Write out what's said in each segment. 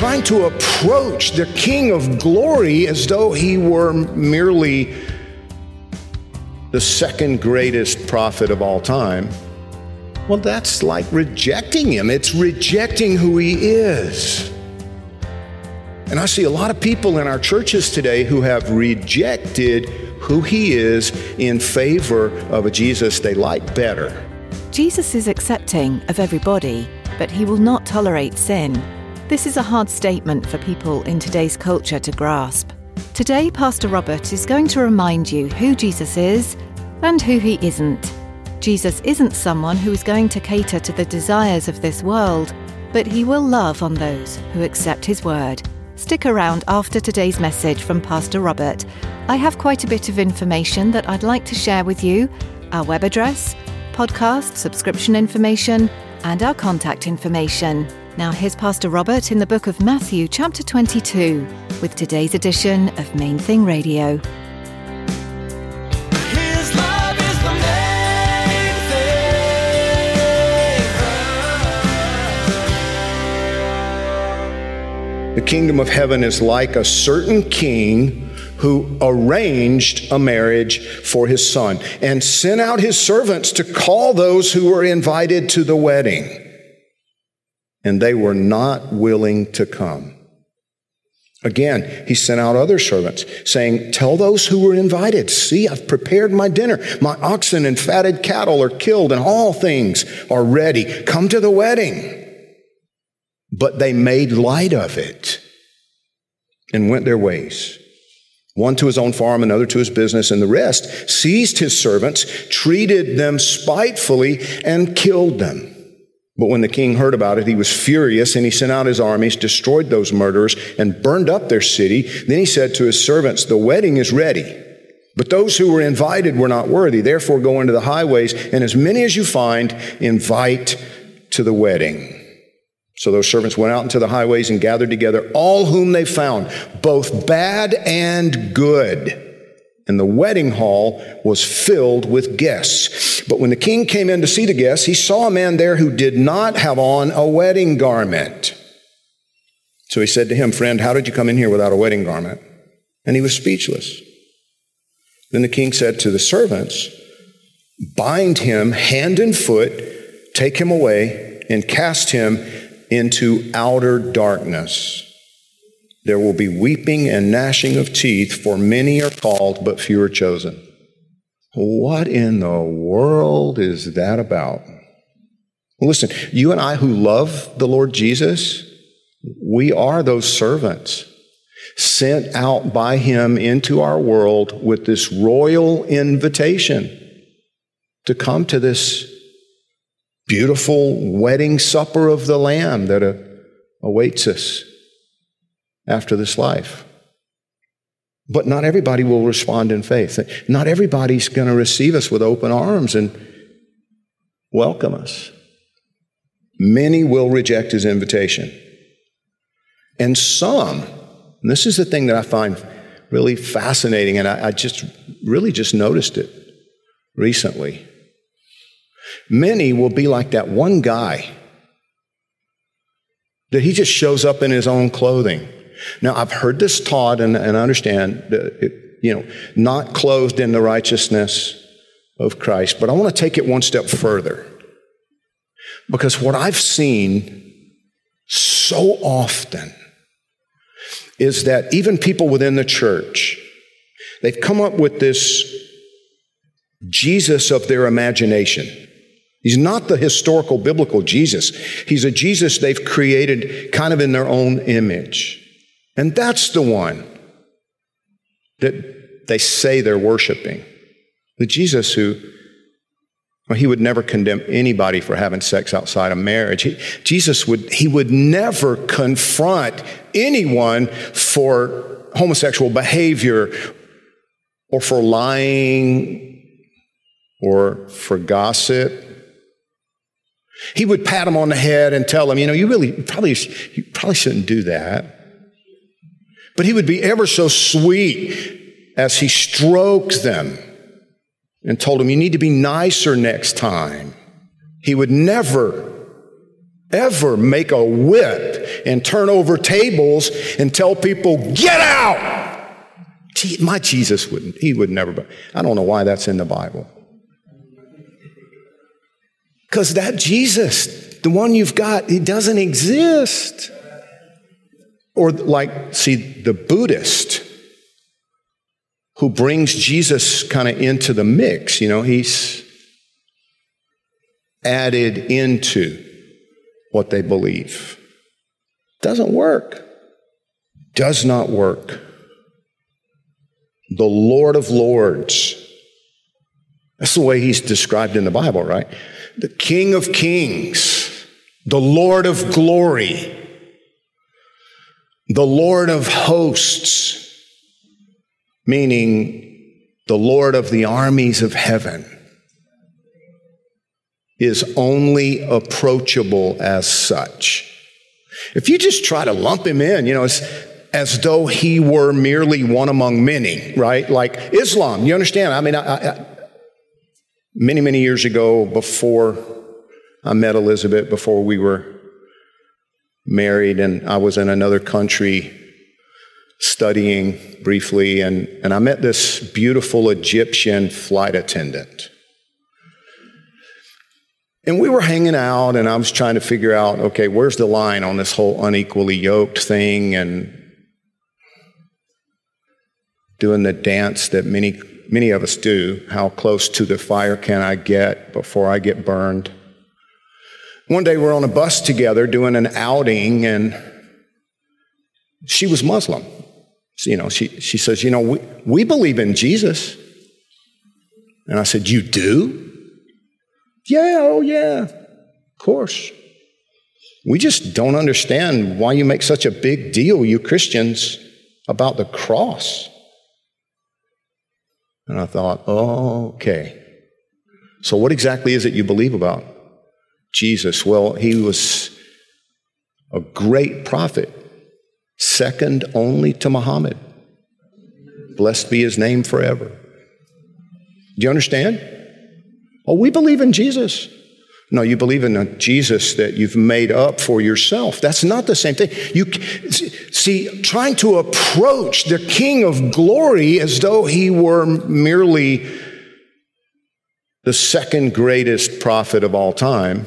Trying to approach the King of glory as though he were merely the second greatest prophet of all time. Well, that's like rejecting him. It's rejecting who he is. And I see a lot of people in our churches today who have rejected who he is in favor of a Jesus they like better. Jesus is accepting of everybody, but he will not tolerate sin. This is a hard statement for people in today's culture to grasp. Today, Pastor Robert is going to remind you who Jesus is and who he isn't. Jesus isn't someone who is going to cater to the desires of this world, but he will love on those who accept his word. Stick around after today's message from Pastor Robert. I have quite a bit of information that I'd like to share with you our web address, podcast subscription information, and our contact information. Now, here's Pastor Robert in the book of Matthew, chapter 22, with today's edition of Main Thing Radio. His love is the main thing. The kingdom of heaven is like a certain king who arranged a marriage for his son and sent out his servants to call those who were invited to the wedding. And they were not willing to come. Again, he sent out other servants saying, Tell those who were invited, see, I've prepared my dinner. My oxen and fatted cattle are killed, and all things are ready. Come to the wedding. But they made light of it and went their ways. One to his own farm, another to his business, and the rest seized his servants, treated them spitefully, and killed them. But when the king heard about it, he was furious and he sent out his armies, destroyed those murderers, and burned up their city. Then he said to his servants, The wedding is ready, but those who were invited were not worthy. Therefore, go into the highways, and as many as you find, invite to the wedding. So those servants went out into the highways and gathered together all whom they found, both bad and good. And the wedding hall was filled with guests. But when the king came in to see the guests, he saw a man there who did not have on a wedding garment. So he said to him, Friend, how did you come in here without a wedding garment? And he was speechless. Then the king said to the servants, Bind him hand and foot, take him away, and cast him into outer darkness. There will be weeping and gnashing of teeth, for many are called, but few are chosen. What in the world is that about? Listen, you and I who love the Lord Jesus, we are those servants sent out by Him into our world with this royal invitation to come to this beautiful wedding supper of the Lamb that awaits us after this life. But not everybody will respond in faith. Not everybody's going to receive us with open arms and welcome us. Many will reject his invitation. And some, and this is the thing that I find really fascinating, and I, I just really just noticed it recently. Many will be like that one guy that he just shows up in his own clothing. Now, I've heard this taught and, and understand, that it, you know, not clothed in the righteousness of Christ, but I want to take it one step further. Because what I've seen so often is that even people within the church, they've come up with this Jesus of their imagination. He's not the historical biblical Jesus. He's a Jesus they've created kind of in their own image. And that's the one that they say they're worshiping. The Jesus who well, he would never condemn anybody for having sex outside of marriage. He, Jesus would, he would never confront anyone for homosexual behavior or for lying or for gossip. He would pat him on the head and tell him, you know, you really probably, you probably shouldn't do that. But he would be ever so sweet as he stroked them and told them, You need to be nicer next time. He would never, ever make a whip and turn over tables and tell people, Get out! Gee, my Jesus wouldn't. He would never. I don't know why that's in the Bible. Because that Jesus, the one you've got, he doesn't exist. Or, like, see, the Buddhist who brings Jesus kind of into the mix. You know, he's added into what they believe. Doesn't work. Does not work. The Lord of Lords. That's the way he's described in the Bible, right? The King of Kings, the Lord of Glory, the Lord of Hosts meaning the Lord of the armies of heaven, is only approachable as such. If you just try to lump him in, you know, as, as though he were merely one among many, right? Like Islam, you understand? I mean, I, I, many, many years ago, before I met Elizabeth, before we were married, and I was in another country studying briefly, and, and I met this beautiful Egyptian flight attendant. And we were hanging out, and I was trying to figure out okay, where's the line on this whole unequally yoked thing and doing the dance that many, many of us do. How close to the fire can I get before I get burned? One day we're on a bus together doing an outing, and she was Muslim you know, she, she says, You know, we, we believe in Jesus. And I said, You do? Yeah, oh, yeah, of course. We just don't understand why you make such a big deal, you Christians, about the cross. And I thought, okay. So, what exactly is it you believe about Jesus? Well, he was a great prophet second only to Muhammad. Blessed be his name forever. Do you understand? Oh, we believe in Jesus. No, you believe in a Jesus that you've made up for yourself. That's not the same thing. You see, trying to approach the King of glory as though he were merely the second greatest prophet of all time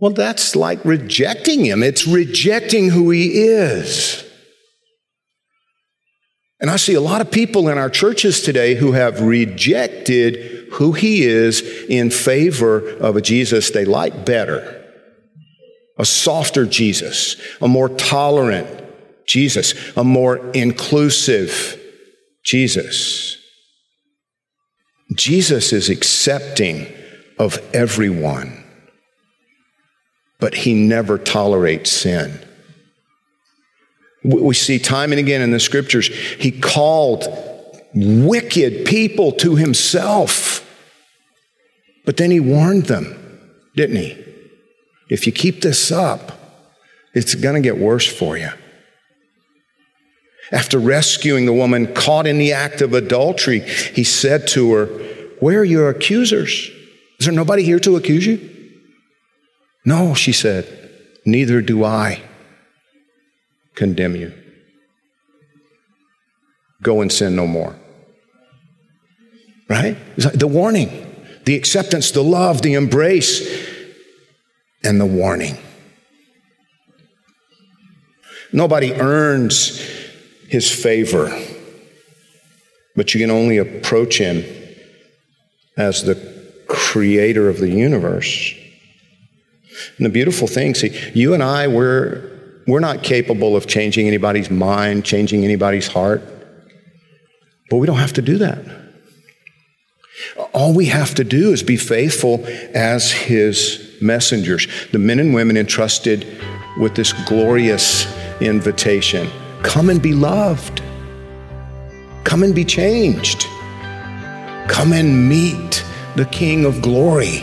well, that's like rejecting him. It's rejecting who he is. And I see a lot of people in our churches today who have rejected who he is in favor of a Jesus they like better. A softer Jesus, a more tolerant Jesus, a more inclusive Jesus. Jesus is accepting of everyone but he never tolerates sin. We see time and again in the scriptures, he called wicked people to himself. But then he warned them, didn't he? If you keep this up, it's going to get worse for you. After rescuing the woman caught in the act of adultery, he said to her, Where are your accusers? Is there nobody here to accuse you? No, she said, neither do I condemn you. Go and sin no more. Right? The warning, the acceptance, the love, the embrace, and the warning. Nobody earns his favor, but you can only approach him as the creator of the universe. And the beautiful thing, see, you and I, we're, we're not capable of changing anybody's mind, changing anybody's heart, but we don't have to do that. All we have to do is be faithful as his messengers, the men and women entrusted with this glorious invitation. Come and be loved, come and be changed, come and meet the King of glory.